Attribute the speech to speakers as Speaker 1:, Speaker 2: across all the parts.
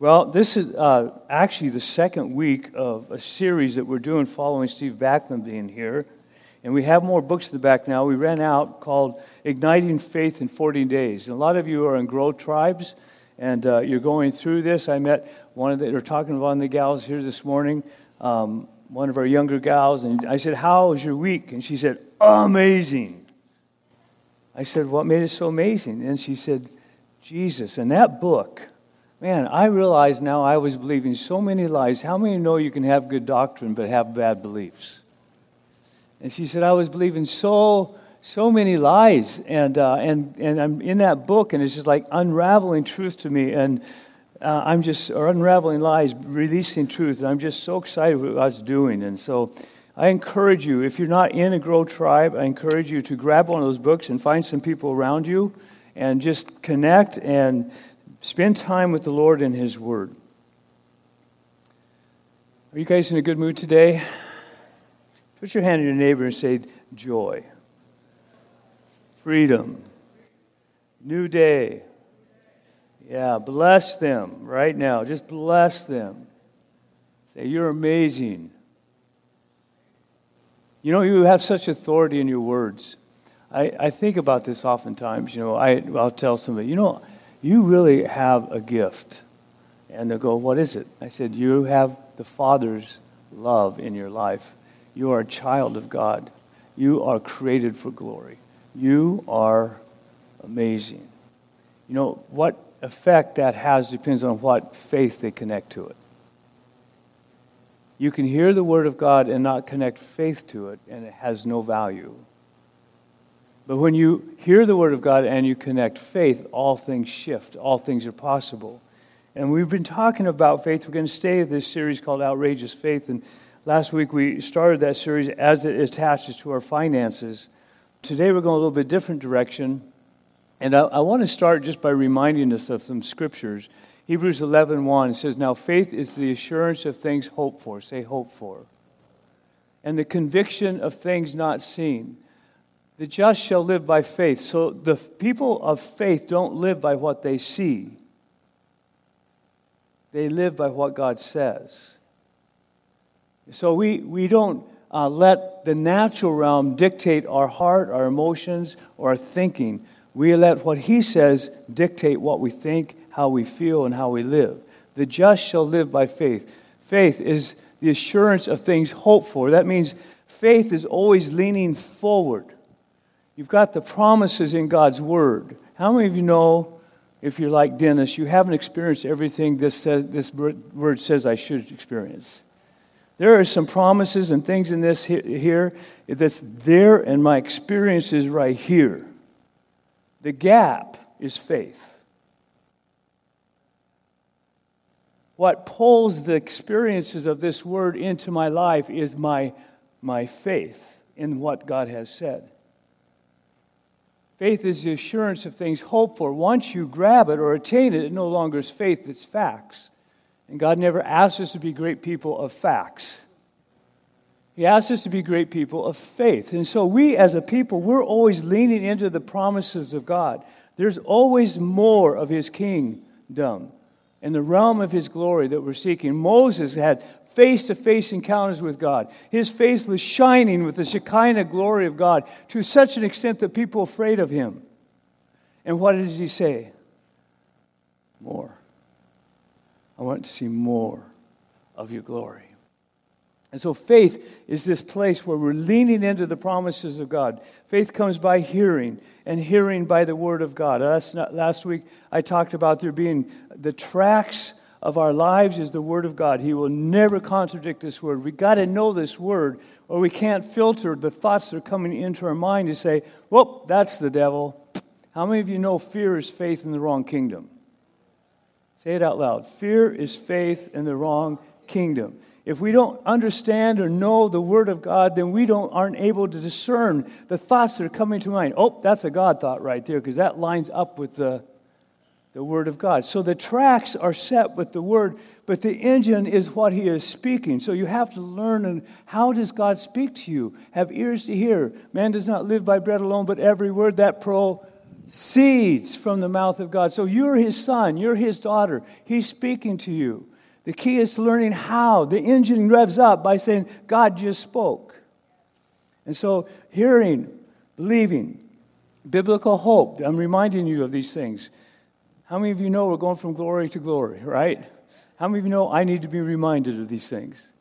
Speaker 1: Well, this is uh, actually the second week of a series that we're doing following Steve Backlund being here. And we have more books in the back now. We ran out called Igniting Faith in 40 Days. And a lot of you are in Grow Tribes, and uh, you're going through this. I met one of the, they're talking about the gals here this morning, um, one of our younger gals, and I said, How was your week? And she said, Amazing. I said, What made it so amazing? And she said, Jesus. And that book, Man, I realize now I was believing so many lies. How many know you can have good doctrine but have bad beliefs? And she said, I was believing so, so many lies. And, uh, and, and I'm in that book, and it's just like unraveling truth to me. And uh, I'm just, or unraveling lies, releasing truth. And I'm just so excited what I was doing. And so I encourage you, if you're not in a Grow Tribe, I encourage you to grab one of those books and find some people around you and just connect and Spend time with the Lord in His Word. Are you guys in a good mood today? Put your hand on your neighbor and say, Joy, freedom, new day. Yeah, bless them right now. Just bless them. Say, You're amazing. You know, you have such authority in your words. I, I think about this oftentimes. You know, I, I'll tell somebody, you know, you really have a gift. And they go, What is it? I said, You have the Father's love in your life. You are a child of God. You are created for glory. You are amazing. You know, what effect that has depends on what faith they connect to it. You can hear the Word of God and not connect faith to it, and it has no value. But when you hear the Word of God and you connect faith, all things shift, all things are possible. And we've been talking about faith. We're going to stay in this series called Outrageous Faith. And last week we started that series as it attaches to our finances. Today we're going a little bit different direction. And I, I want to start just by reminding us of some scriptures. Hebrews 11 1 says, Now faith is the assurance of things hoped for. Say, hope for. And the conviction of things not seen. The just shall live by faith. So the people of faith don't live by what they see, they live by what God says. So we, we don't uh, let the natural realm dictate our heart, our emotions, or our thinking. We let what He says dictate what we think, how we feel, and how we live. The just shall live by faith. Faith is the assurance of things hoped for. That means faith is always leaning forward. You've got the promises in God's Word. How many of you know, if you're like Dennis, you haven't experienced everything this, says, this word says I should experience? There are some promises and things in this here that's there, and my experience is right here. The gap is faith. What pulls the experiences of this word into my life is my, my faith in what God has said. Faith is the assurance of things hoped for. Once you grab it or attain it, it no longer is faith, it's facts. And God never asked us to be great people of facts. He asked us to be great people of faith. And so we as a people, we're always leaning into the promises of God. There's always more of his kingdom in the realm of his glory that we're seeking. Moses had face to face encounters with God. His face was shining with the Shekinah glory of God to such an extent that people were afraid of him. And what does he say? More. I want to see more of your glory. And so faith is this place where we're leaning into the promises of God. Faith comes by hearing, and hearing by the word of God. Last, last week I talked about there being the tracks of our lives is the Word of God. He will never contradict this Word. we got to know this Word, or we can't filter the thoughts that are coming into our mind to say, whoop, that's the devil. How many of you know fear is faith in the wrong kingdom? Say it out loud. Fear is faith in the wrong kingdom. If we don't understand or know the Word of God, then we don't, aren't able to discern the thoughts that are coming to mind. Oh, that's a God thought right there, because that lines up with the the Word of God. So the tracks are set with the Word, but the engine is what He is speaking. So you have to learn and how does God speak to you? Have ears to hear. Man does not live by bread alone, but every word that Seeds from the mouth of God. So you're his son, you're his daughter. He's speaking to you. The key is learning how. The engine revs up by saying, God just spoke. And so, hearing, believing, biblical hope. I'm reminding you of these things. How many of you know we're going from glory to glory, right? How many of you know I need to be reminded of these things?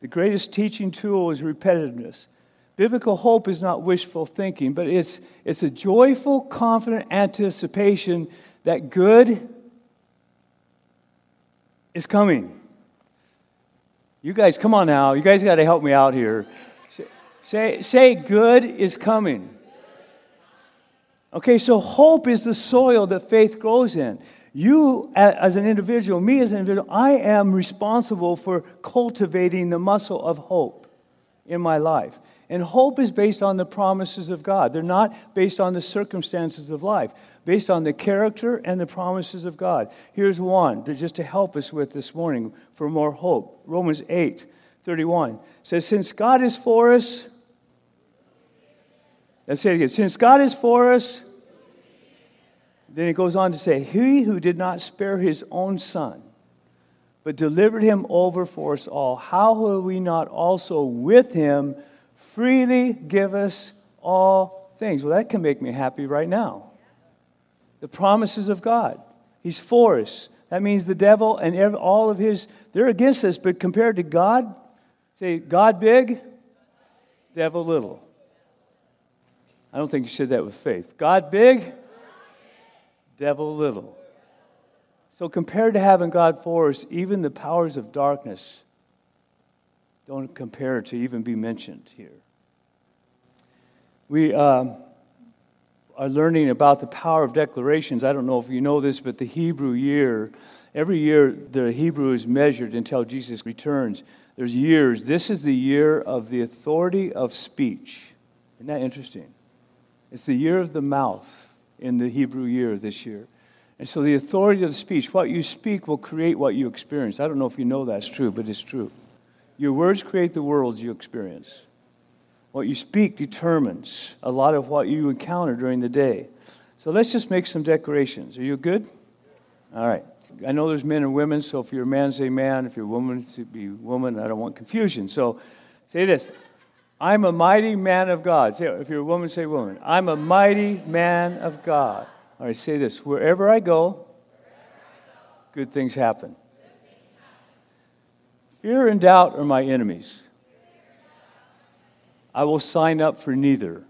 Speaker 1: The greatest teaching tool is repetitiveness. Biblical hope is not wishful thinking, but it's, it's a joyful, confident anticipation that good is coming. You guys, come on now. You guys got to help me out here. Say, say, say, good is coming. Okay, so hope is the soil that faith grows in. You, as an individual, me as an individual, I am responsible for cultivating the muscle of hope in my life. And hope is based on the promises of God. They're not based on the circumstances of life, based on the character and the promises of God. Here's one just to help us with this morning for more hope. Romans 8 31 says, Since God is for us, let's say it again. Since God is for us, then it goes on to say, He who did not spare his own son, but delivered him over for us all, how will we not also with him? freely give us all things. Well, that can make me happy right now. The promises of God. He's for us. That means the devil and all of his, they're against us, but compared to God, say, God big, devil little. I don't think you said that with faith. God big, devil little. So, compared to having God for us, even the powers of darkness don't compare to even be mentioned here. We um, are learning about the power of declarations. I don't know if you know this, but the Hebrew year, every year the Hebrew is measured until Jesus returns. There's years. This is the year of the authority of speech. Isn't that interesting? It's the year of the mouth in the Hebrew year this year. And so the authority of speech, what you speak will create what you experience. I don't know if you know that's true, but it's true. Your words create the worlds you experience. What you speak determines a lot of what you encounter during the day. So let's just make some declarations. Are you good? All right. I know there's men and women, so if you're a man, say man. If you're a woman, say be woman. I don't want confusion. So say this I'm a mighty man of God. Say, if you're a woman, say woman. I'm a mighty man of God. All right, say this wherever I go, good things happen. Fear and doubt are my enemies. I will sign up for neither.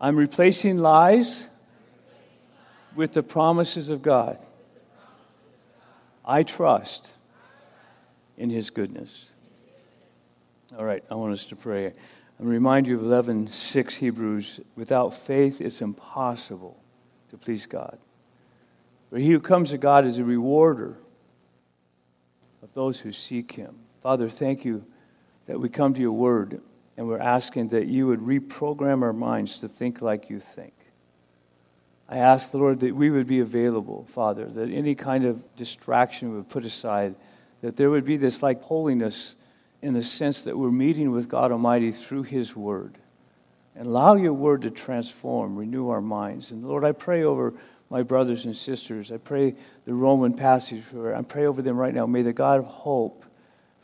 Speaker 1: I'm replacing lies with the promises of God. I trust in His goodness. All right, I want us to pray. I remind you of 11 6 Hebrews. Without faith, it's impossible to please God. But he who comes to God is a rewarder of those who seek Him. Father, thank you that we come to your word and we're asking that you would reprogram our minds to think like you think. I ask the Lord that we would be available, Father, that any kind of distraction would put aside, that there would be this like holiness in the sense that we're meeting with God Almighty through His Word. And allow your Word to transform, renew our minds. And Lord, I pray over my brothers and sisters. I pray the Roman passage, I pray over them right now. May the God of hope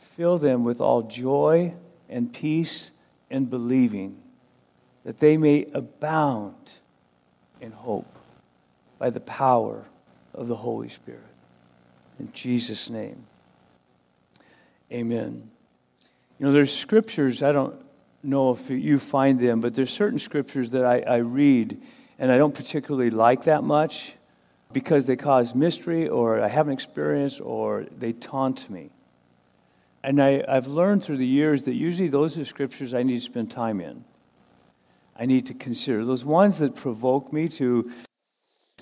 Speaker 1: Fill them with all joy and peace and believing, that they may abound in hope by the power of the Holy Spirit. In Jesus' name, amen. You know, there's scriptures, I don't know if you find them, but there's certain scriptures that I, I read and I don't particularly like that much because they cause mystery or I haven't experienced or they taunt me. And I, I've learned through the years that usually those are scriptures I need to spend time in. I need to consider. Those ones that provoke me to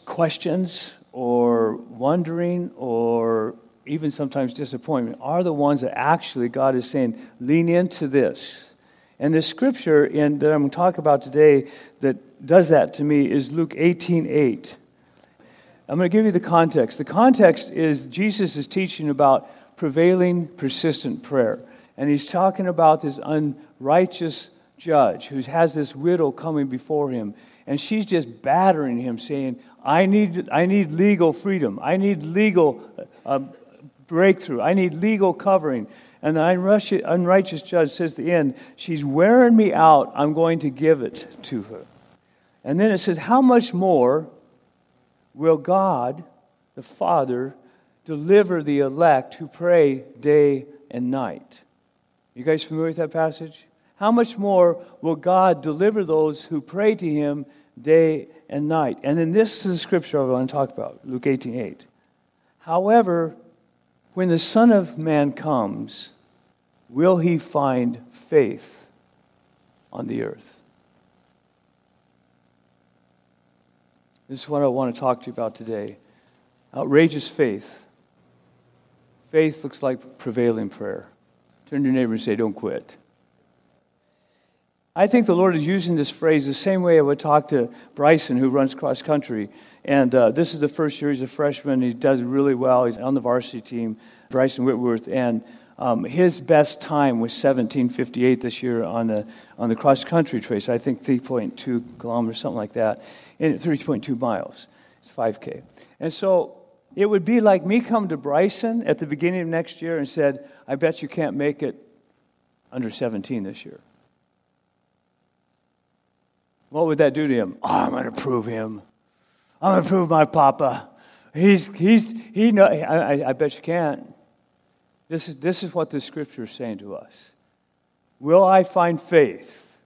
Speaker 1: questions or wondering or even sometimes disappointment are the ones that actually God is saying, lean into this. And the scripture in, that I'm going to talk about today that does that to me is Luke 18 8. I'm going to give you the context. The context is Jesus is teaching about prevailing, persistent prayer. And he's talking about this unrighteous judge who has this widow coming before him, and she's just battering him, saying, I need, I need legal freedom. I need legal uh, breakthrough. I need legal covering. And the unrighteous judge says at the end, She's wearing me out. I'm going to give it to her. And then it says, How much more will God, the Father, deliver the elect who pray day and night? You guys familiar with that passage? How much more will God deliver those who pray to him day and night? And then this is the scripture I want to talk about, Luke 18 8. However, when the Son of Man comes, will he find faith on the earth? This is what I want to talk to you about today. Outrageous faith. Faith looks like prevailing prayer. Turn to your neighbor and say, Don't quit. I think the Lord is using this phrase the same way I would talk to Bryson, who runs cross country. And uh, this is the first year he's a freshman. He does really well. He's on the varsity team, Bryson Whitworth. And um, his best time was 1758 this year on the, on the cross country race. I think 3.2 kilometers, something like that, and 3.2 miles. It's 5K. And so it would be like me come to Bryson at the beginning of next year and said, I bet you can't make it under 17 this year. What would that do to him? Oh, I'm going to prove him. I'm going to prove my papa. He's, he's, he know, I, I bet you can't. This is, this is what the scripture is saying to us. Will I find faith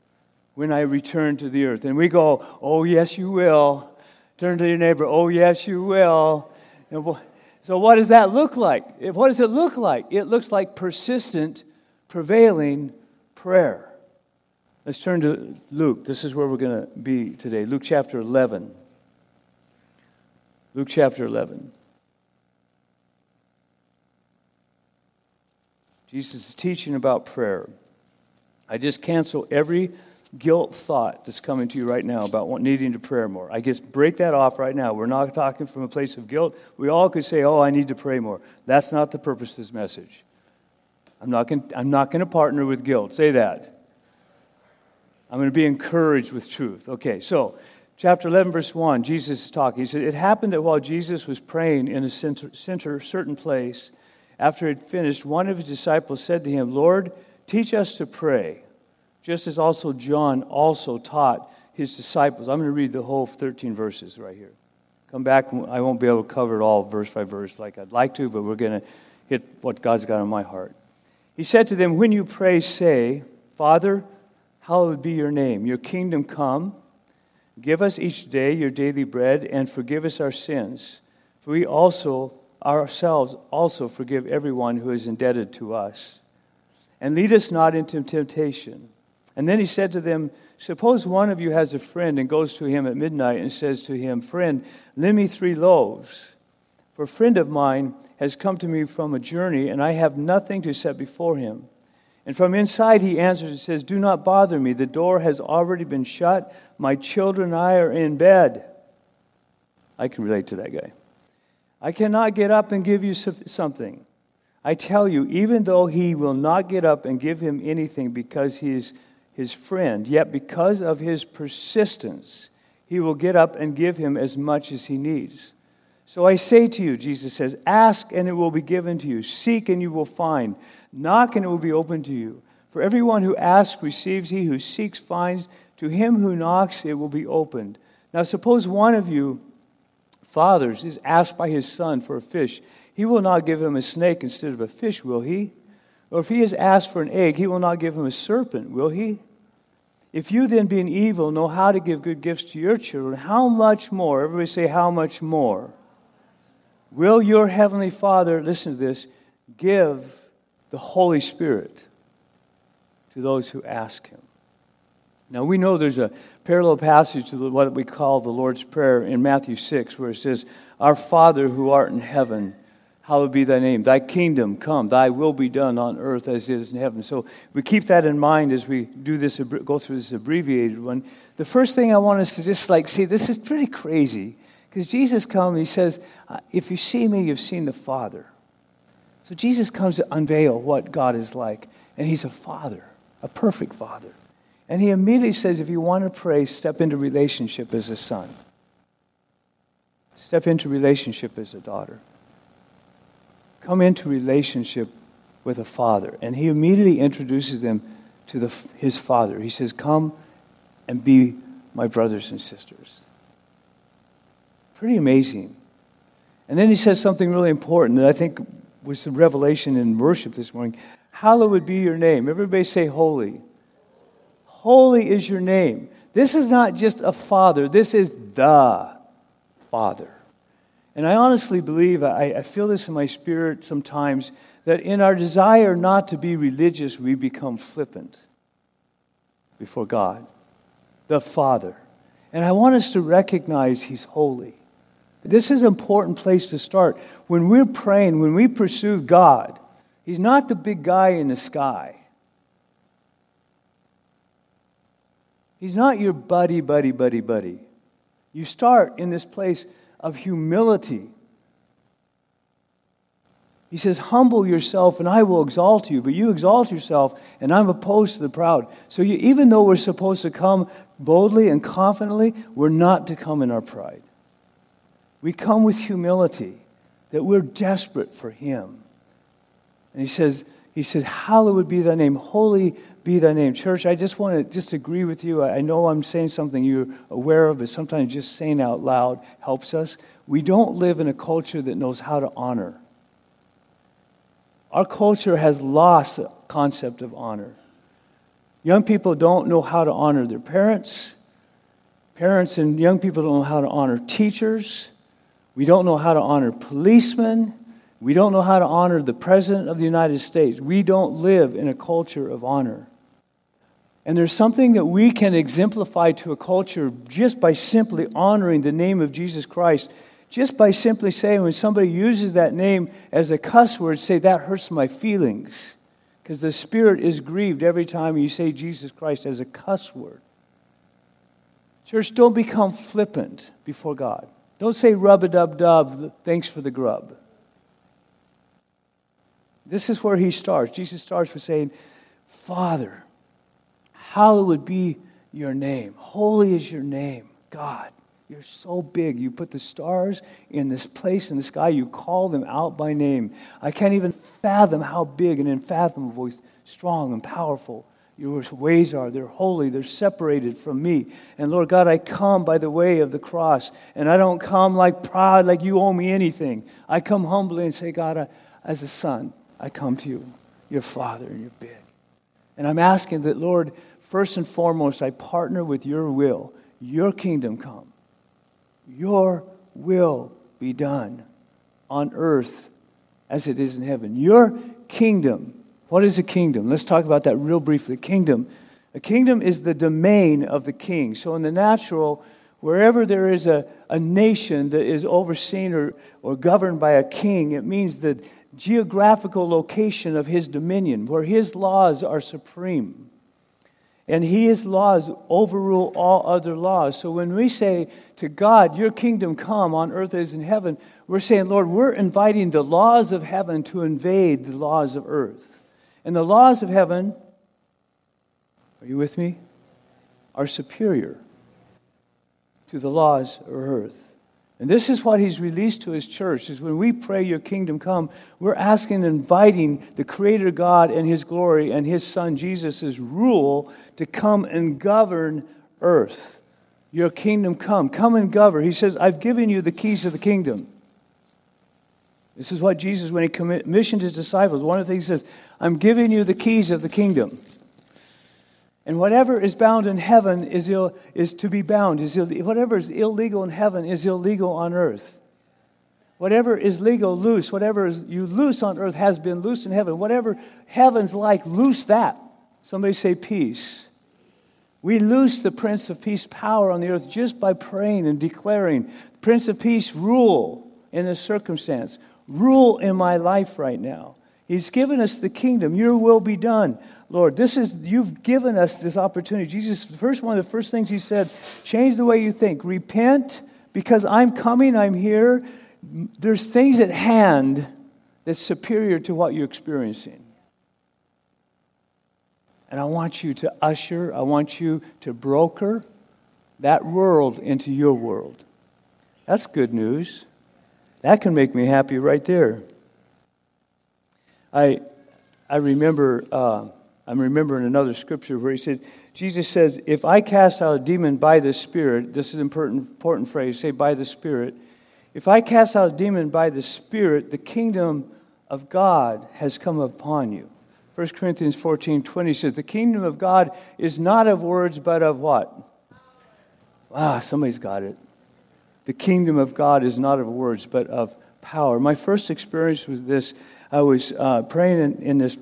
Speaker 1: when I return to the earth? And we go, oh, yes, you will. Turn to your neighbor, oh, yes, you will. So, what does that look like? What does it look like? It looks like persistent, prevailing prayer. Let's turn to Luke. This is where we're going to be today. Luke chapter 11. Luke chapter 11. Jesus is teaching about prayer. I just cancel every guilt thought that's coming to you right now about needing to pray more. I just break that off right now. We're not talking from a place of guilt. We all could say, oh, I need to pray more. That's not the purpose of this message. I'm not going to partner with guilt. Say that. I'm going to be encouraged with truth. Okay, so chapter 11, verse 1, Jesus is talking. He said, It happened that while Jesus was praying in a center, center certain place, after he had finished, one of his disciples said to him, Lord, teach us to pray, just as also John also taught his disciples. I'm going to read the whole 13 verses right here. Come back, I won't be able to cover it all verse by verse like I'd like to, but we're going to hit what God's got on my heart. He said to them, When you pray, say, Father, hallowed be your name. Your kingdom come. Give us each day your daily bread and forgive us our sins. For we also ourselves also forgive everyone who is indebted to us. And lead us not into temptation. And then he said to them, Suppose one of you has a friend and goes to him at midnight and says to him, Friend, lend me three loaves. For a friend of mine has come to me from a journey, and I have nothing to set before him. And from inside he answers and says, Do not bother me. The door has already been shut. My children and I are in bed. I can relate to that guy. I cannot get up and give you something. I tell you, even though he will not get up and give him anything because he is his friend, yet because of his persistence, he will get up and give him as much as he needs. So I say to you, Jesus says, ask and it will be given to you. Seek and you will find. Knock and it will be opened to you. For everyone who asks receives, he who seeks finds. To him who knocks it will be opened. Now suppose one of you, fathers, is asked by his son for a fish. He will not give him a snake instead of a fish, will he? Or if he is asked for an egg, he will not give him a serpent, will he? If you then, being evil, know how to give good gifts to your children, how much more? Everybody say, how much more? Will your Heavenly Father, listen to this, give the Holy Spirit to those who ask Him? Now, we know there's a parallel passage to what we call the Lord's Prayer in Matthew 6, where it says, Our Father who art in heaven, hallowed be thy name. Thy kingdom come, thy will be done on earth as it is in heaven. So we keep that in mind as we do this, go through this abbreviated one. The first thing I want us to just like see, this is pretty crazy because Jesus comes, he says, uh, If you see me, you've seen the Father. So Jesus comes to unveil what God is like. And he's a father, a perfect father. And he immediately says, if you want to pray, step into relationship as a son. Step into relationship as a daughter. Come into relationship with a father. And he immediately introduces them to the, his father. He says, Come and be my brothers and sisters. Pretty amazing. And then he says something really important that I think was the revelation in worship this morning. Hallowed be your name. Everybody say holy. Holy is your name. This is not just a father, this is the Father. And I honestly believe, I, I, feel this in my spirit sometimes, that in our desire not to be religious, we become flippant before God, the Father. And I want us to recognize He's holy. This is an important place to start. When we're praying, when we pursue God, He's not the big guy in the sky. He's not your buddy, buddy, buddy, buddy. You start in this place of humility. He says, Humble yourself and I will exalt you. But you exalt yourself and I'm opposed to the proud. So you, even though we're supposed to come boldly and confidently, we're not to come in our pride. We come with humility that we're desperate for Him. And He says, he says, Hallowed be thy name, holy be thy name. Church, I just want to just agree with you. I know I'm saying something you're aware of, but sometimes just saying out loud helps us. We don't live in a culture that knows how to honor. Our culture has lost the concept of honor. Young people don't know how to honor their parents. Parents and young people don't know how to honor teachers. We don't know how to honor policemen. We don't know how to honor the President of the United States. We don't live in a culture of honor. And there's something that we can exemplify to a culture just by simply honoring the name of Jesus Christ. Just by simply saying, when somebody uses that name as a cuss word, say, that hurts my feelings. Because the Spirit is grieved every time you say Jesus Christ as a cuss word. Church, don't become flippant before God. Don't say rub a dub dub, thanks for the grub. This is where he starts. Jesus starts with saying, Father, hallowed be your name. Holy is your name, God. You're so big. You put the stars in this place in the sky. You call them out by name. I can't even fathom how big and unfathomable, strong and powerful your ways are. They're holy. They're separated from me. And Lord God, I come by the way of the cross. And I don't come like proud, like you owe me anything. I come humbly and say, God, I, as a son, I come to you, your father, and you're big. And I'm asking that, Lord, first and foremost, I partner with your will. Your kingdom come. Your will be done on earth as it is in heaven. Your kingdom. What is a kingdom? Let's talk about that real briefly. Kingdom. A kingdom is the domain of the king. So in the natural, wherever there is a, a nation that is overseen or, or governed by a king, it means the geographical location of his dominion, where his laws are supreme. And his laws overrule all other laws. So when we say to God, Your kingdom come on earth as in heaven, we're saying, Lord, we're inviting the laws of heaven to invade the laws of earth. And the laws of heaven, are you with me? Are superior to the laws of earth. And this is what he's released to his church is when we pray your kingdom come, we're asking and inviting the creator God and his glory and his son Jesus' rule to come and govern earth. Your kingdom come. Come and govern. He says, I've given you the keys of the kingdom. This is what Jesus, when he commissioned his disciples, one of the things he says, I'm giving you the keys of the kingdom. And whatever is bound in heaven is, Ill, is to be bound. Is Ill, whatever is illegal in heaven is illegal on earth. Whatever is legal, loose. Whatever is you loose on earth has been loose in heaven. Whatever heaven's like, loose that. Somebody say peace. We loose the Prince of Peace power on the earth just by praying and declaring, Prince of Peace, rule in this circumstance. Rule in my life right now. He's given us the kingdom. Your will be done. Lord, this is you've given us this opportunity. Jesus, the first one of the first things he said, change the way you think. Repent because I'm coming, I'm here. There's things at hand that's superior to what you're experiencing. And I want you to usher, I want you to broker that world into your world. That's good news. That can make me happy right there. I, I remember, uh, I'm remembering another scripture where he said, Jesus says, If I cast out a demon by the Spirit, this is an important, important phrase, say by the Spirit. If I cast out a demon by the Spirit, the kingdom of God has come upon you. 1 Corinthians 14 20 says, The kingdom of God is not of words, but of what? Ah, somebody's got it. The kingdom of God is not of words, but of power. My first experience with this, I was uh, praying in, in, this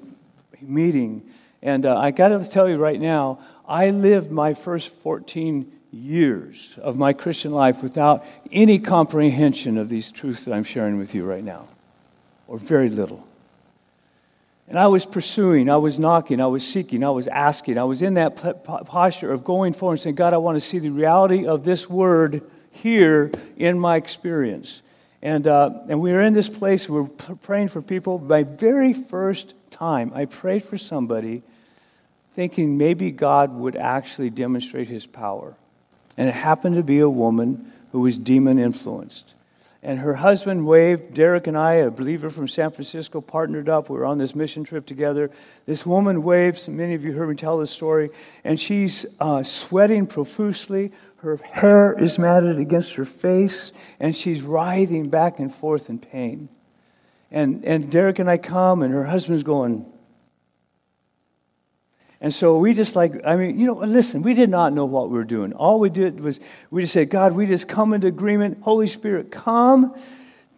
Speaker 1: meeting, and uh, I got to tell you right now, I lived my first 14 years of my Christian life without any comprehension of these truths that I'm sharing with you right now, or very little. And I was pursuing, I was knocking, I was seeking, I was asking. I was in that posture of going forward and saying, God, I want to see the reality of this word here in my experience. And, uh, and we were in this place, we were praying for people. My very first time, I prayed for somebody thinking maybe God would actually demonstrate his power. And it happened to be a woman who was demon influenced. And her husband waved. Derek and I, a believer from San Francisco, partnered up. We were on this mission trip together. This woman waves. Many of you heard me tell this story. And she's uh, sweating profusely. Her hair is matted against her face. And she's writhing back and forth in pain. And, and Derek and I come, and her husband's going, and so we just like, I mean, you know, listen, we did not know what we were doing. All we did was we just said, God, we just come into agreement. Holy Spirit, come.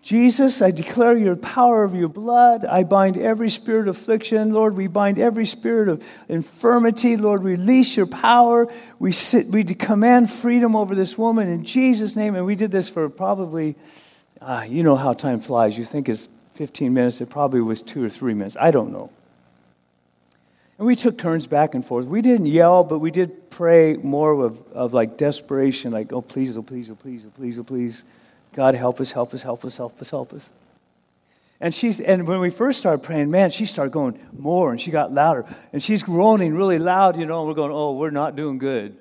Speaker 1: Jesus, I declare your power of your blood. I bind every spirit of affliction. Lord, we bind every spirit of infirmity. Lord, release your power. We, sit, we command freedom over this woman in Jesus' name. And we did this for probably, uh, you know how time flies. You think it's 15 minutes. It probably was two or three minutes. I don't know. And we took turns back and forth. We didn't yell, but we did pray more of, of like desperation, like, oh, please, oh, please, oh, please, oh, please, oh, please. God, help us, help us, help us, help us, help us. And she's and when we first started praying, man, she started going more and she got louder. And she's groaning really loud, you know, and we're going, oh, we're not doing good.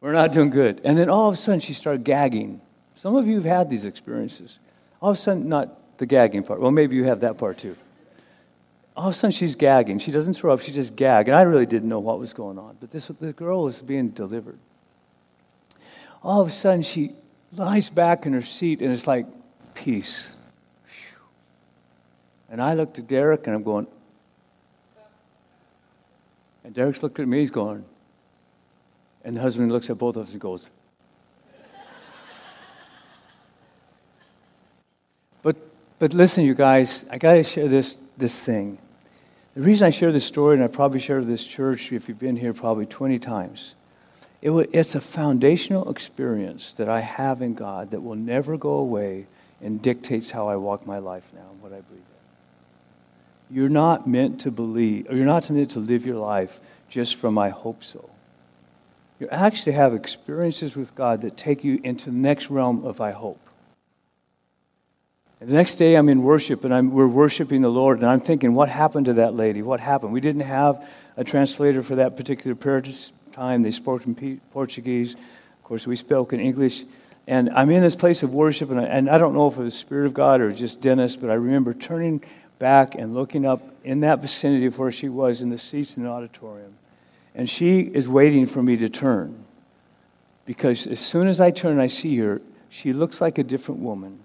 Speaker 1: We're not doing good. And then all of a sudden she started gagging. Some of you have had these experiences. All of a sudden, not the gagging part. Well, maybe you have that part too all of a sudden she's gagging. She doesn't throw up, she just gag. And I really didn't know what was going on. But this, the girl was being delivered. All of a sudden she lies back in her seat and it's like peace. And I looked at Derek and I'm going, and Derek's looking at me, he's going, and the husband looks at both of us and goes, but, but listen, you guys, I got to share this, this thing. The reason I share this story, and I probably shared this church if you've been here probably 20 times, it it's a foundational experience that I have in God that will never go away and dictates how I walk my life now and what I believe in. You're not meant to believe, or you're not meant to live your life just from I hope so. You actually have experiences with God that take you into the next realm of I hope. The next day, I'm in worship and I'm, we're worshiping the Lord, and I'm thinking, what happened to that lady? What happened? We didn't have a translator for that particular prayer time. They spoke in Portuguese. Of course, we spoke in English. And I'm in this place of worship, and I, and I don't know if it was the Spirit of God or just Dennis, but I remember turning back and looking up in that vicinity of where she was in the seats in the auditorium. And she is waiting for me to turn. Because as soon as I turn I see her, she looks like a different woman.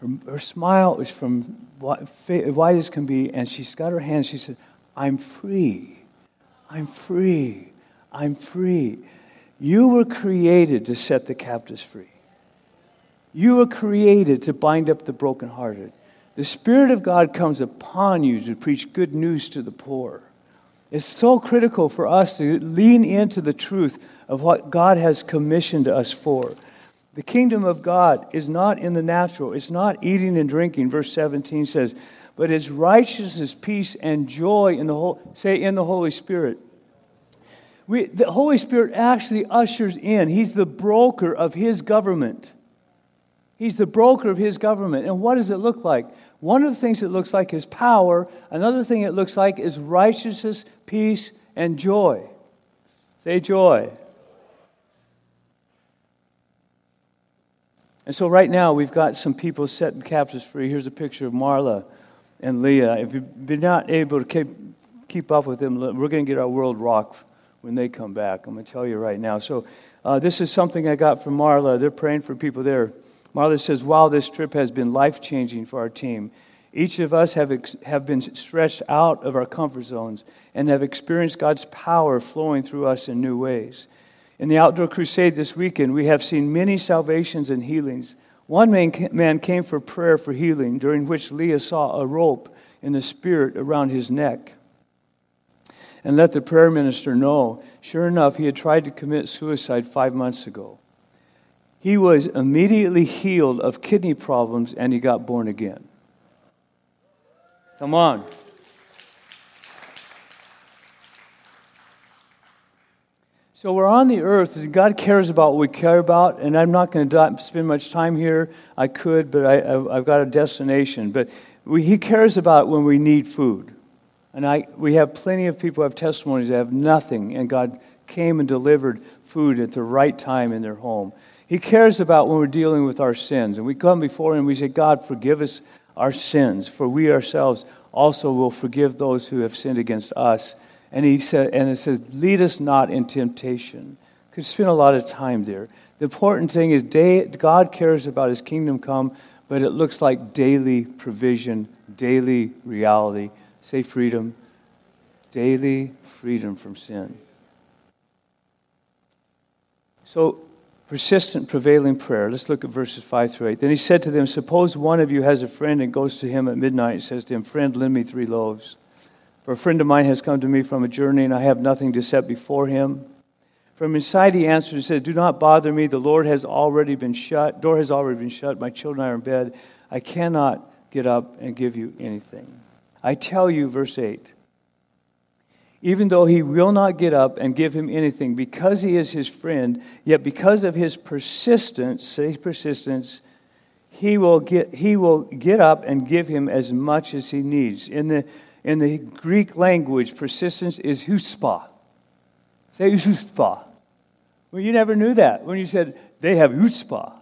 Speaker 1: Her, her smile is from white as can be, and she's got her hands. She said, I'm free. I'm free. I'm free. You were created to set the captives free. You were created to bind up the brokenhearted. The Spirit of God comes upon you to preach good news to the poor. It's so critical for us to lean into the truth of what God has commissioned us for. The kingdom of God is not in the natural, it's not eating and drinking. Verse 17 says, but it's righteousness, peace, and joy in the whole, say, in the Holy Spirit. We, the Holy Spirit actually ushers in, He's the broker of His government. He's the broker of his government. And what does it look like? One of the things it looks like is power. Another thing it looks like is righteousness, peace, and joy. Say joy. And so, right now, we've got some people setting captives free. Here's a picture of Marla and Leah. If you've been not able to keep, keep up with them, we're going to get our world rock when they come back. I'm going to tell you right now. So, uh, this is something I got from Marla. They're praying for people there. Marla says, Wow, this trip has been life changing for our team. Each of us have, ex- have been stretched out of our comfort zones and have experienced God's power flowing through us in new ways. In the outdoor crusade this weekend, we have seen many salvations and healings. One man came for prayer for healing, during which Leah saw a rope in the spirit around his neck and let the prayer minister know. Sure enough, he had tried to commit suicide five months ago. He was immediately healed of kidney problems and he got born again. Come on. So we're on the earth, and God cares about what we care about, and I'm not going to spend much time here. I could, but I, have got a destination. But we, He cares about when we need food. And I, we have plenty of people who have testimonies that have nothing, and God came and delivered food at the right time in their home. He cares about when we're dealing with our sins. And we come before Him we say, God, forgive us our sins, for we ourselves also will forgive those who have sinned against us. And, he said, and it says, lead us not in temptation. Could spend a lot of time there. The important thing is day, God cares about His kingdom come, but it looks like daily provision, daily reality. Say freedom. Daily freedom from sin. So, persistent, prevailing prayer. Let's look at verses 5 through 8. Then he said to them, Suppose one of you has a friend and goes to him at midnight and says to him, Friend, lend me three loaves. For a friend of mine has come to me from a journey, and I have nothing to set before him. From inside he answered and said, Do not bother me. The Lord has already been shut. Door has already been shut. My children are in bed. I cannot get up and give you anything. I tell you, verse 8, even though he will not get up and give him anything because he is his friend, yet because of his persistence, say persistence, he will get, he will get up and give him as much as he needs. In the, in the Greek language, persistence is chutzpah. Say chutzpah. Well, you never knew that when you said they have chutzpah.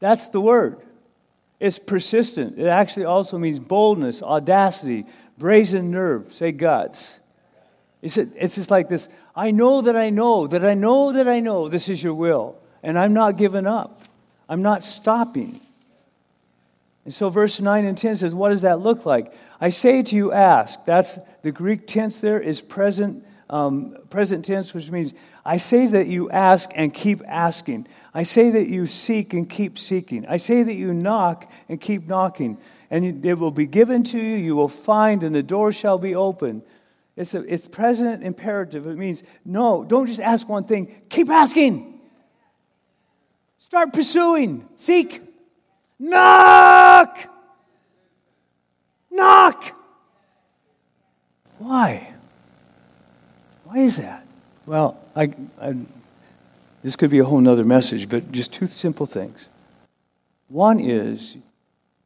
Speaker 1: That's the word. It's persistent. It actually also means boldness, audacity, brazen nerve. Say guts. It's, just like this I know that I know, that I know that I know this is your will, and I'm not giving up. I'm not stopping. And so, verse 9 and 10 says, What does that look like? I say to you, ask. That's the Greek tense there is present, um, present tense, which means I say that you ask and keep asking. I say that you seek and keep seeking. I say that you knock and keep knocking. And it will be given to you, you will find, and the door shall be open. It's, a, it's present imperative. It means, no, don't just ask one thing, keep asking. Start pursuing, seek, knock, knock. Why? Why is that? Well, I, I, this could be a whole nother message, but just two simple things. One is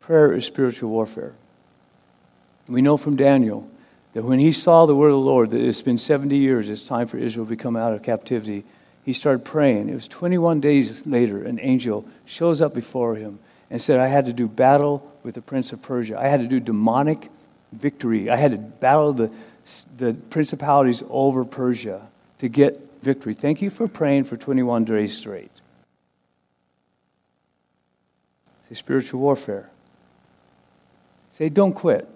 Speaker 1: prayer is spiritual warfare. We know from Daniel that when he saw the word of the Lord, that it's been 70 years, it's time for Israel to come out of captivity, he started praying. It was 21 days later, an angel shows up before him and said, I had to do battle with the prince of Persia. I had to do demonic victory. I had to battle the, the principalities over Persia to get victory. Thank you for praying for 21 days straight. Say spiritual warfare. Say don't quit.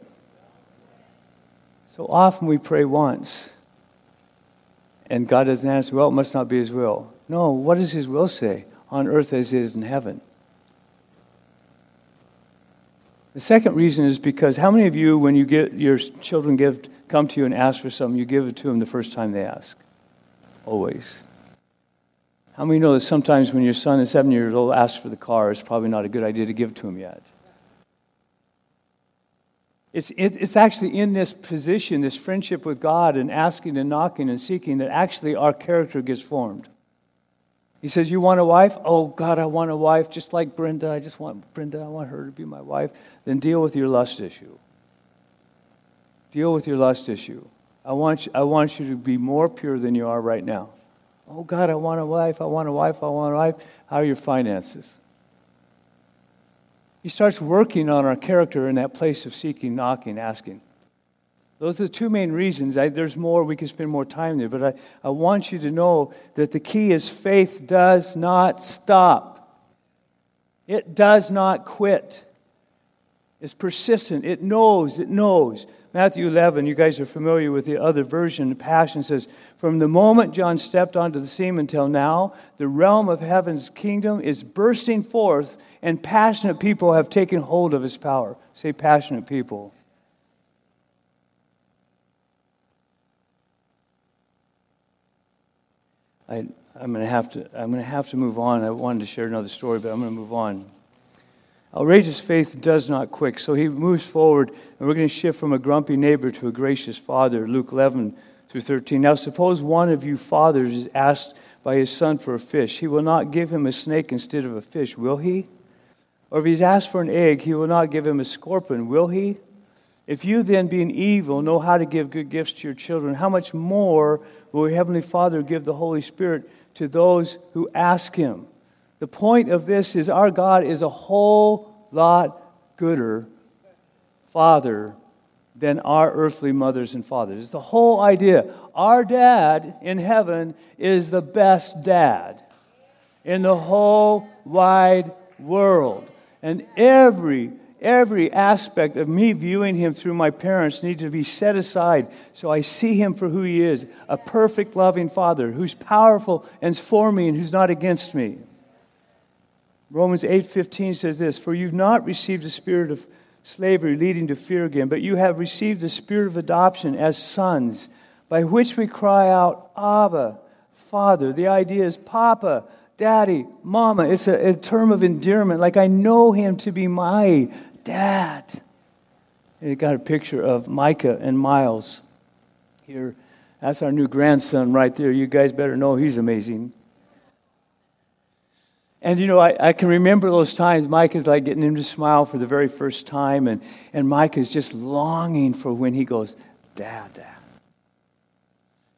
Speaker 1: So often we pray once and God doesn't answer, well, it must not be His will. No, what does His will say? On earth as it is in heaven. The second reason is because how many of you, when you get your children give, come to you and ask for something, you give it to them the first time they ask? Always. How many know that sometimes when your son is seven years old asks for the car, it's probably not a good idea to give it to him yet? It's, it's actually in this position, this friendship with God, and asking and knocking and seeking, that actually our character gets formed. He says, You want a wife? Oh, God, I want a wife just like Brenda. I just want Brenda. I want her to be my wife. Then deal with your lust issue. Deal with your lust issue. I want, you, I want you to be more pure than you are right now. Oh, God, I want a wife. I want a wife. I want a wife. How are your finances? He starts working on our character in that place of seeking, knocking, asking. Those are the two main reasons. I, there's more, we could spend more time there, but I, I want you to know that the key is faith does not stop, it does not quit. It's persistent, it knows, it knows. Matthew 11, you guys are familiar with the other version. The Passion says, From the moment John stepped onto the scene until now, the realm of heaven's kingdom is bursting forth, and passionate people have taken hold of his power. Say, passionate people. I, I'm going to have to I'm going to have to move on. I wanted to share another story, but I'm going to move on. Outrageous faith does not quit. So he moves forward, and we're going to shift from a grumpy neighbor to a gracious father. Luke 11 through 13. Now, suppose one of you fathers is asked by his son for a fish. He will not give him a snake instead of a fish, will he? Or if he's asked for an egg, he will not give him a scorpion, will he? If you then, being evil, know how to give good gifts to your children, how much more will your Heavenly Father give the Holy Spirit to those who ask Him? The point of this is our God is a whole lot gooder Father than our earthly mothers and fathers. It's the whole idea. Our dad in heaven is the best dad in the whole wide world. And every Every aspect of me viewing him through my parents needs to be set aside so I see him for who he is a perfect, loving father who's powerful and for me and who's not against me. Romans 8:15 says this, "For you've not received a spirit of slavery leading to fear again, but you have received the spirit of adoption as sons, by which we cry out, Abba, Father." The idea is Papa, Daddy, Mama. It's a, a term of endearment, like I know him to be my Dad. You got a picture of Micah and Miles here. That's our new grandson right there. You guys better know he's amazing. And you know, I, I can remember those times Mike is like getting him to smile for the very first time, and, and Mike is just longing for when he goes, Dad, Dad.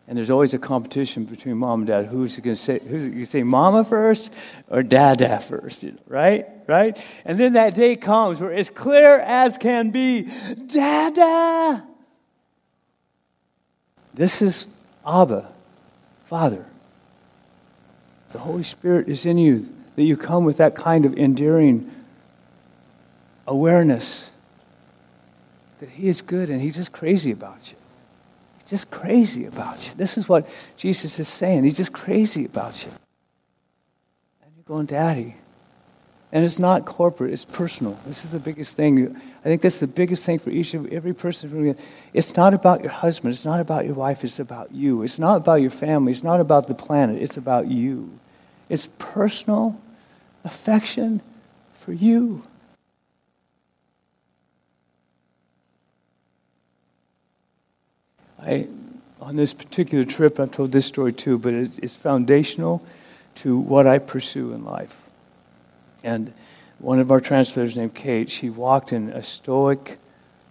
Speaker 1: And there's always a competition between mom and dad. Who's going to say, who's going to say mama first or dada first? Right? Right? And then that day comes where it's clear as can be, dada. This is Abba, Father. The Holy Spirit is in you, that you come with that kind of endearing awareness that He is good and He's just crazy about you just crazy about you. This is what Jesus is saying. He's just crazy about you. And you're going, Daddy. And it's not corporate, it's personal. This is the biggest thing. I think that's the biggest thing for each of every person. It's not about your husband, it's not about your wife, it's about you. It's not about your family, it's not about the planet, it's about you. It's personal affection for you. I, on this particular trip, I've told this story too, but it's, it's foundational to what I pursue in life. And one of our translators named Kate, she walked in a stoic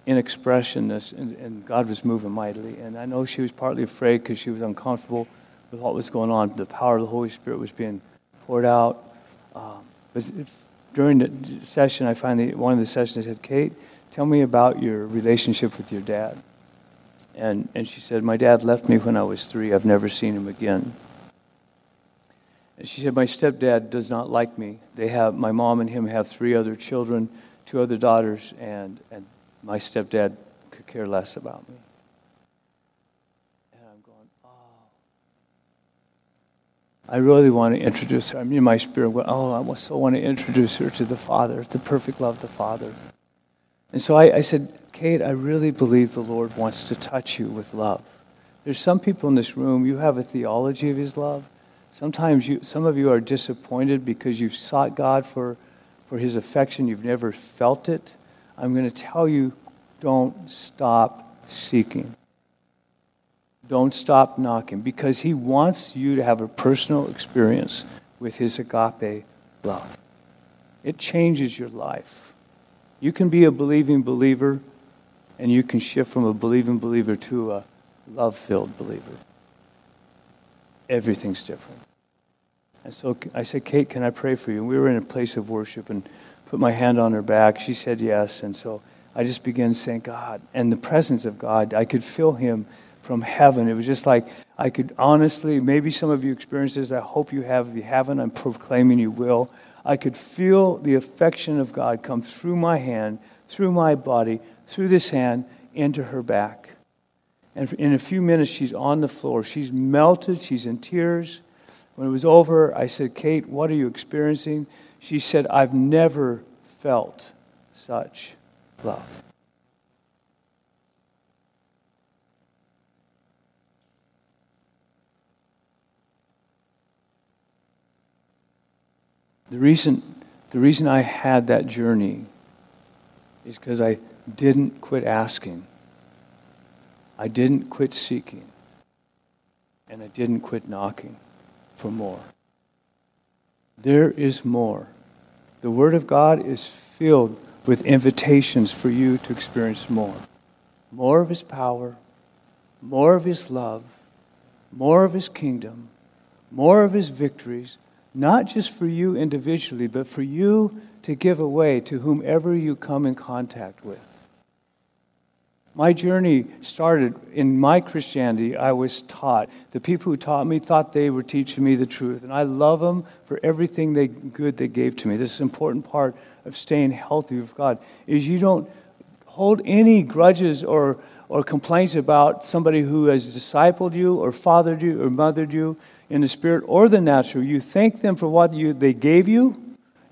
Speaker 1: inexpressionless, and, and, God was moving mightily. And I know she was partly afraid because she was uncomfortable with what was going on. The power of the Holy Spirit was being poured out. Um, but if, during the session, I finally, one of the sessions, I said, Kate, tell me about your relationship with your dad. And, and she said, My dad left me when I was three. I've never seen him again. And she said, My stepdad does not like me. They have, my mom and him have three other children, two other daughters, and, and my stepdad could care less about me. And I'm going, Oh. I really want to introduce her. I mean, my spirit, went, oh, I so want to introduce her to the Father, the perfect love, the Father. And so I, I said, Kate, I really believe the Lord wants to touch you with love. There's some people in this room, you have a theology of His love. Sometimes you, some of you are disappointed because you've sought God for, for His affection, you've never felt it. I'm going to tell you don't stop seeking. Don't stop knocking because He wants you to have a personal experience with his agape love. It changes your life. You can be a believing believer, and you can shift from a believing believer to a love filled believer. Everything's different. And so I said, Kate, can I pray for you? And we were in a place of worship and put my hand on her back. She said yes. And so I just began saying, God, and the presence of God, I could feel Him from heaven. It was just like I could honestly, maybe some of you experienced this. I hope you have. If you haven't, I'm proclaiming you will. I could feel the affection of God come through my hand, through my body, through this hand, into her back. And in a few minutes, she's on the floor. She's melted. She's in tears. When it was over, I said, Kate, what are you experiencing? She said, I've never felt such love. The reason, the reason I had that journey is because I didn't quit asking. I didn't quit seeking. And I didn't quit knocking for more. There is more. The Word of God is filled with invitations for you to experience more. More of His power, more of His love, more of His kingdom, more of His victories, not just for you individually, but for you to give away to whomever you come in contact with. My journey started in my Christianity. I was taught. The people who taught me thought they were teaching me the truth. And I love them for everything they, good they gave to me. This is an important part of staying healthy with God, is you don't hold any grudges or, or complaints about somebody who has discipled you or fathered you or mothered you in the spirit or the natural. You thank them for what you, they gave you,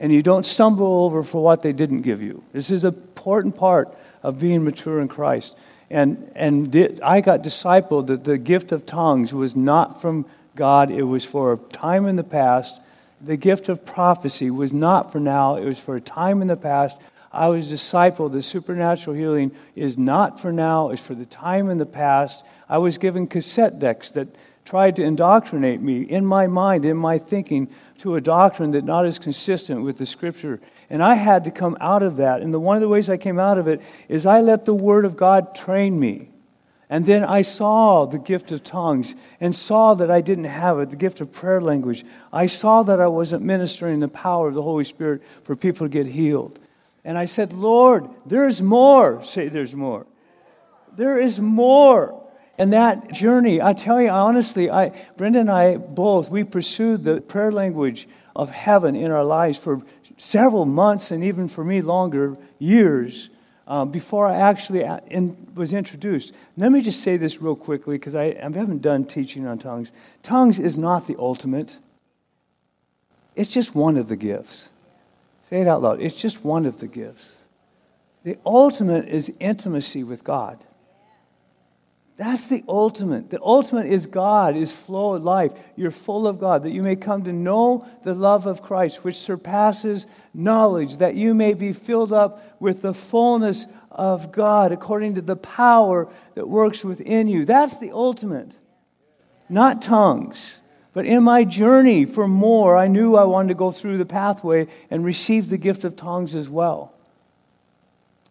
Speaker 1: and you don't stumble over for what they didn't give you. This is an important part of being mature in Christ. And, and I got discipled that the gift of tongues was not from God, it was for a time in the past. The gift of prophecy was not for now, it was for a time in the past. I was discipled. The supernatural healing is not for now, it's for the time in the past. I was given cassette decks that tried to indoctrinate me in my mind, in my thinking, to a doctrine that not is consistent with the scripture. And I had to come out of that. And the, one of the ways I came out of it is I let the word of God train me. And then I saw the gift of tongues and saw that I didn't have it, the gift of prayer language. I saw that I wasn't ministering the power of the Holy Spirit for people to get healed. And I said, Lord, there's more. Say, there's more. There is more. And that journey, I tell you honestly, I, Brenda and I both, we pursued the prayer language of heaven in our lives for several months and even for me longer, years, uh, before I actually uh, in, was introduced. Let me just say this real quickly because I, I haven't done teaching on tongues. Tongues is not the ultimate, it's just one of the gifts. Say it out loud. It's just one of the gifts. The ultimate is intimacy with God. That's the ultimate. The ultimate is God, is flow of life. You're full of God, that you may come to know the love of Christ, which surpasses knowledge, that you may be filled up with the fullness of God according to the power that works within you. That's the ultimate. Not tongues. But in my journey for more, I knew I wanted to go through the pathway and receive the gift of tongues as well.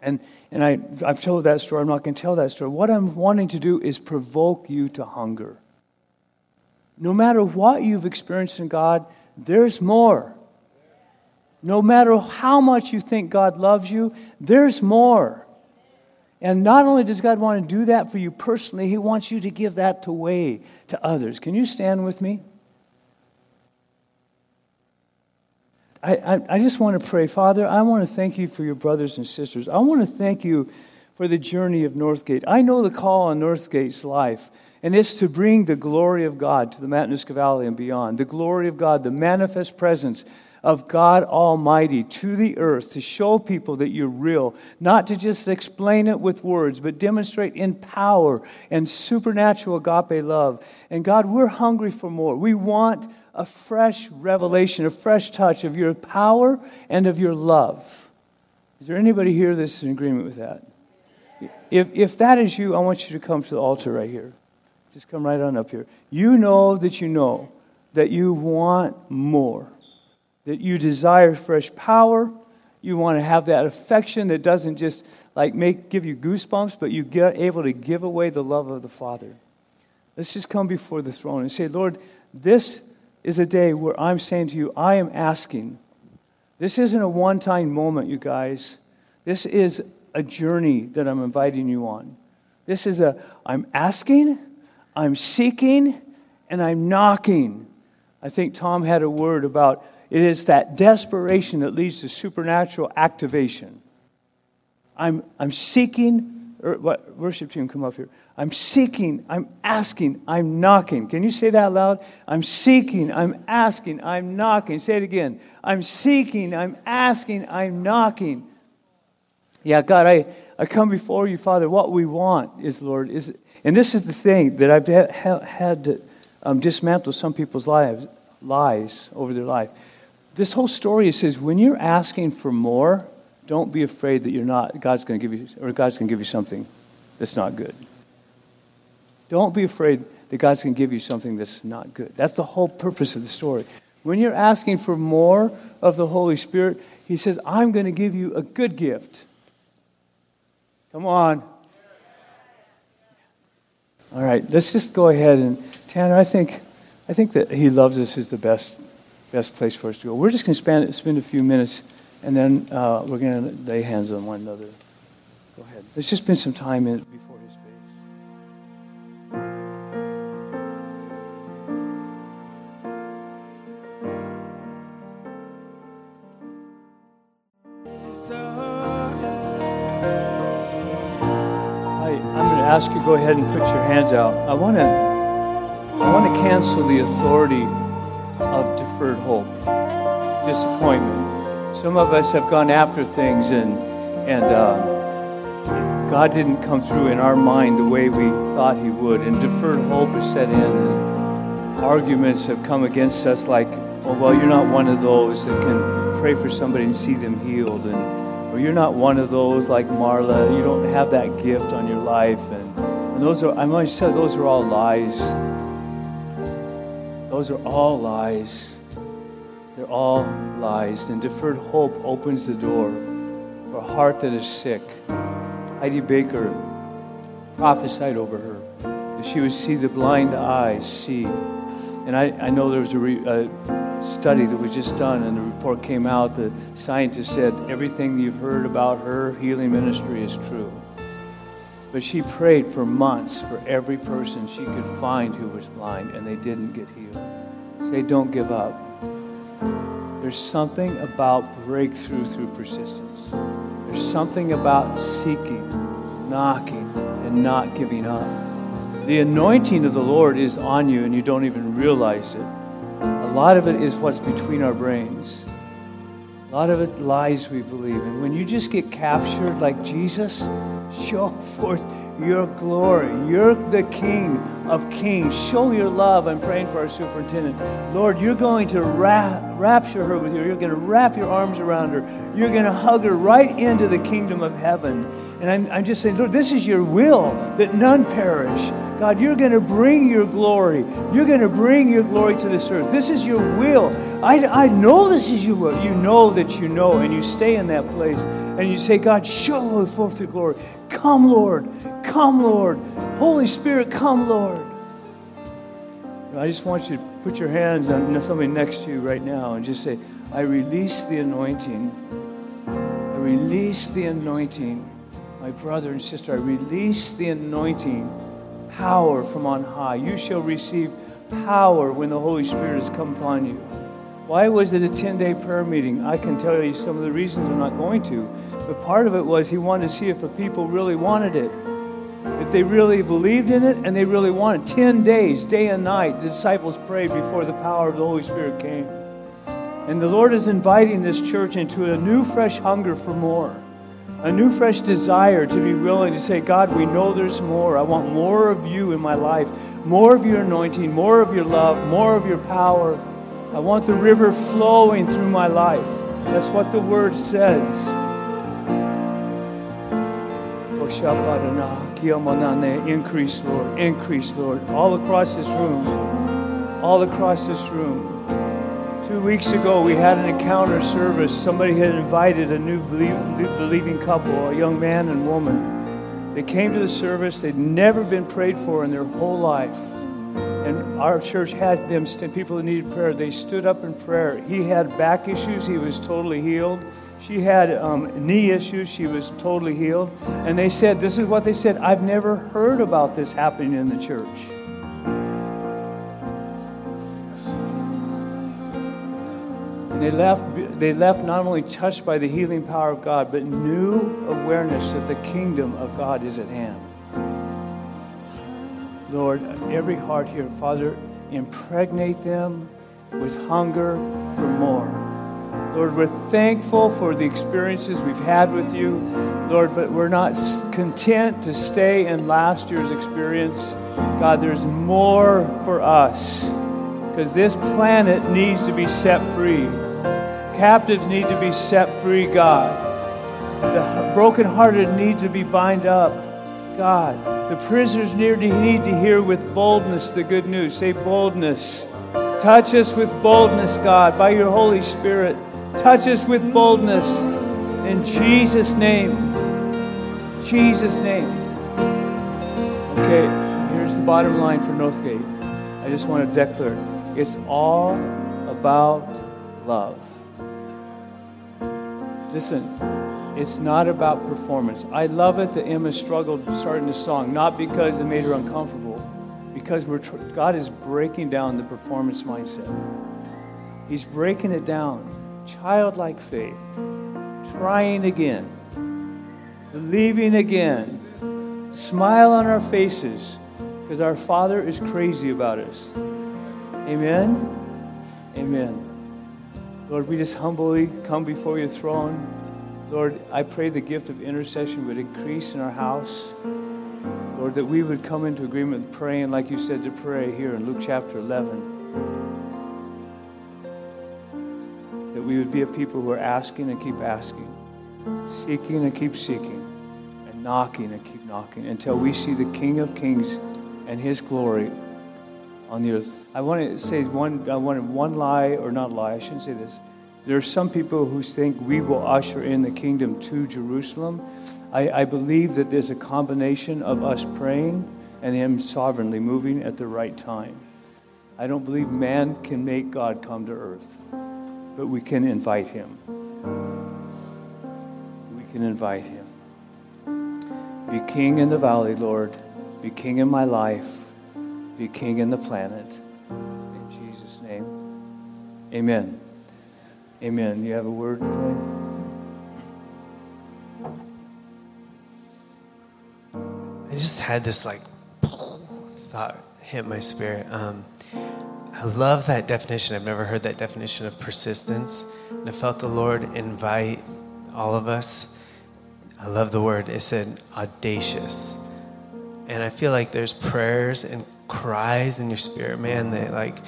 Speaker 1: And, and I, I've told that story. I'm not going to tell that story. What I'm wanting to do is provoke you to hunger. No matter what you've experienced in God, there's more. No matter how much you think God loves you, there's more. And not only does God want to do that for you personally, He wants you to give that away to others. Can you stand with me? I, I, I just want to pray, Father, I want to thank you for your brothers and sisters. I want to thank you for the journey of Northgate. I know the call on Northgate's life, and it's to bring the glory of God to the Matanuska Valley and beyond. The glory of God, the manifest presence of God Almighty to the earth to show people that you're real, not to just explain it with words, but demonstrate in power and supernatural agape love. And God, we're hungry for more. We want a fresh revelation, a fresh touch of your power and of your love. Is there anybody here that's in agreement with that? If, if that is you, I want you to come to the altar right here. Just come right on up here. You know that you know that you want more, that you desire fresh power. You want to have that affection that doesn't just like make give you goosebumps, but you get able to give away the love of the Father. Let's just come before the throne and say, Lord, this is a day where I'm saying to you, I am asking. This isn't a one time moment, you guys. This is a journey that I'm inviting you on. This is a, I'm asking, I'm seeking, and I'm knocking. I think Tom had a word about it is that desperation that leads to supernatural activation. I'm, I'm seeking, or what, worship team, come up here. I'm seeking, I'm asking, I'm knocking. Can you say that loud? I'm seeking, I'm asking, I'm knocking. Say it again. I'm seeking, I'm asking, I'm knocking. Yeah, God, I, I come before you, Father. What we want is, Lord, is, and this is the thing that I've had, to um, dismantle some people's lives, lies over their life. This whole story says when you're asking for more, don't be afraid that you're not, God's going to give you, or God's going to give you something that's not good. Don't be afraid that God's going to give you something that's not good. That's the whole purpose of the story. When you're asking for more of the Holy Spirit, He says, I'm going to give you a good gift. Come on. All right, let's just go ahead and Tanner, I think, I think that He loves us is the best, best place for us to go. We're just going to spend, spend a few minutes, and then uh, we're going to lay hands on one another. Go ahead. Let's just spend some time in before ask you go ahead and put your hands out. I want to I want to cancel the authority of deferred hope, disappointment. Some of us have gone after things and and uh, God didn't come through in our mind the way we thought He would, and deferred hope has set in. And arguments have come against us like, "Oh well, you're not one of those that can pray for somebody and see them healed," and or you're not one of those like Marla, you don't have that gift on your life. And, and those are, I'm going to say, those are all lies. Those are all lies. They're all lies. And deferred hope opens the door for a heart that is sick. Heidi Baker prophesied over her that she would see the blind eyes see. And I, I know there was a, re, a study that was just done, and the report came out. The scientist said everything you've heard about her healing ministry is true. But she prayed for months for every person she could find who was blind, and they didn't get healed. Say, don't give up. There's something about breakthrough through persistence. There's something about seeking, knocking, and not giving up. The anointing of the Lord is on you, and you don't even realize it. A lot of it is what's between our brains. A lot of it lies we believe. And when you just get captured like Jesus, show forth your glory. You're the King of Kings. Show your love. I'm praying for our superintendent. Lord, you're going to ra- rapture her with you. You're going to wrap your arms around her. You're going to hug her right into the kingdom of heaven. And I'm, I'm just saying, Lord, this is your will that none perish. God, you're going to bring your glory. You're going to bring your glory to this earth. This is your will. I, I know this is your will. You know that you know, and you stay in that place and you say, God, show forth your glory. Come, Lord. Come, Lord. Holy Spirit, come, Lord. I just want you to put your hands on somebody next to you right now and just say, I release the anointing. I release the anointing. My brother and sister, I release the anointing power from on high. You shall receive power when the Holy Spirit has come upon you. Why was it a 10 day prayer meeting? I can tell you some of the reasons I'm not going to. But part of it was he wanted to see if the people really wanted it. If they really believed in it and they really wanted 10 days, day and night, the disciples prayed before the power of the Holy Spirit came. And the Lord is inviting this church into a new, fresh hunger for more a new, fresh desire to be willing to say, God, we know there's more. I want more of you in my life, more of your anointing, more of your love, more of your power. I want the river flowing through my life. That's what the word says. Increase, Lord. Increase, Lord. All across this room. all across this room. Two weeks ago, we had an encounter service. Somebody had invited a new believing couple, a young man and woman. They came to the service. They'd never been prayed for in their whole life. And our church had them, people who needed prayer. They stood up in prayer. He had back issues. He was totally healed. She had um, knee issues. She was totally healed. And they said, This is what they said I've never heard about this happening in the church. And they left, they left not only touched by the healing power of God, but new awareness that the kingdom of God is at hand. Lord, every heart here, Father, impregnate them with hunger for more. Lord, we're thankful for the experiences we've had with you, Lord, but we're not content to stay in last year's experience. God, there's more for us because this planet needs to be set free. Captives need to be set free, God. The brokenhearted need to be bind up, God. The prisoners need to hear with boldness the good news. Say boldness. Touch us with boldness, God, by your Holy Spirit. Touch us with boldness. In Jesus' name. Jesus' name. Okay, here's the bottom line for Northgate. I just want to declare it's all about love. Listen, it's not about performance. I love it that Emma struggled starting the song, not because it made her uncomfortable, because we're God is breaking down the performance mindset. He's breaking it down. Childlike faith, trying again, believing again, smile on our faces, because our Father is crazy about us. Amen? Amen. Lord, we just humbly come before your throne. Lord, I pray the gift of intercession would increase in our house. Lord, that we would come into agreement praying like you said to pray here in Luke chapter 11. We would be a people who are asking and keep asking, seeking and keep seeking, and knocking and keep knocking until we see the King of Kings and his glory on the earth. I want to say one, I wanted one lie, or not lie, I shouldn't say this. There are some people who think we will usher in the kingdom to Jerusalem. I, I believe that there's a combination of us praying and Him sovereignly moving at the right time. I don't believe man can make God come to earth, but we can invite Him. We can invite Him. Be king in the valley, Lord. Be king in my life. Be king in the planet. In Jesus' name, amen. Amen. You have a word, Clay?
Speaker 2: I just had this like thought hit my spirit. Um, I love that definition. I've never heard that definition of persistence. And I felt the Lord invite all of us. I love the word. It said audacious. And I feel like there's prayers and cries in your spirit, man, that like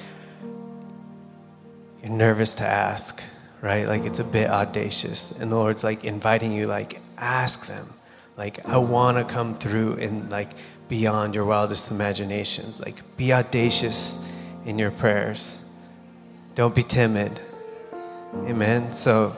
Speaker 2: you're nervous to ask right? Like it's a bit audacious. And the Lord's like inviting you, like, ask them. Like, I want to come through and like beyond your wildest imaginations. Like, be audacious in your prayers. Don't be timid. Amen. So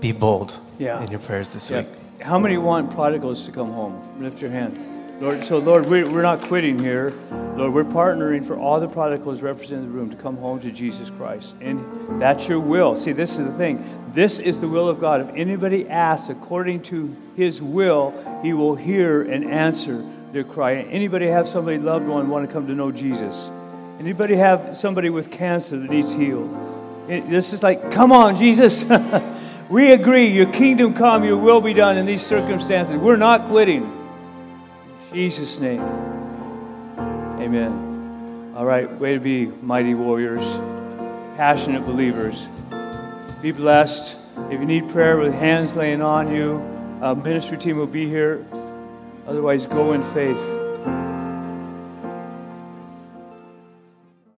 Speaker 2: be bold yeah. in your prayers this yeah. week.
Speaker 1: How many want prodigals to come home? Lift your hand. Lord, so Lord, we, we're not quitting here. Lord, we're partnering for all the prodigals represented in the room to come home to Jesus Christ. And that's your will. See, this is the thing. This is the will of God. If anybody asks according to his will, he will hear and answer their cry. Anybody have somebody loved one want to come to know Jesus? Anybody have somebody with cancer that needs healed? This is like, come on, Jesus. we agree. Your kingdom come, your will be done in these circumstances. We're not quitting. Jesus' name. Amen. All right, way to be mighty warriors, passionate believers. Be blessed. If you need prayer with hands laying on you, a ministry team will be here. Otherwise, go in faith.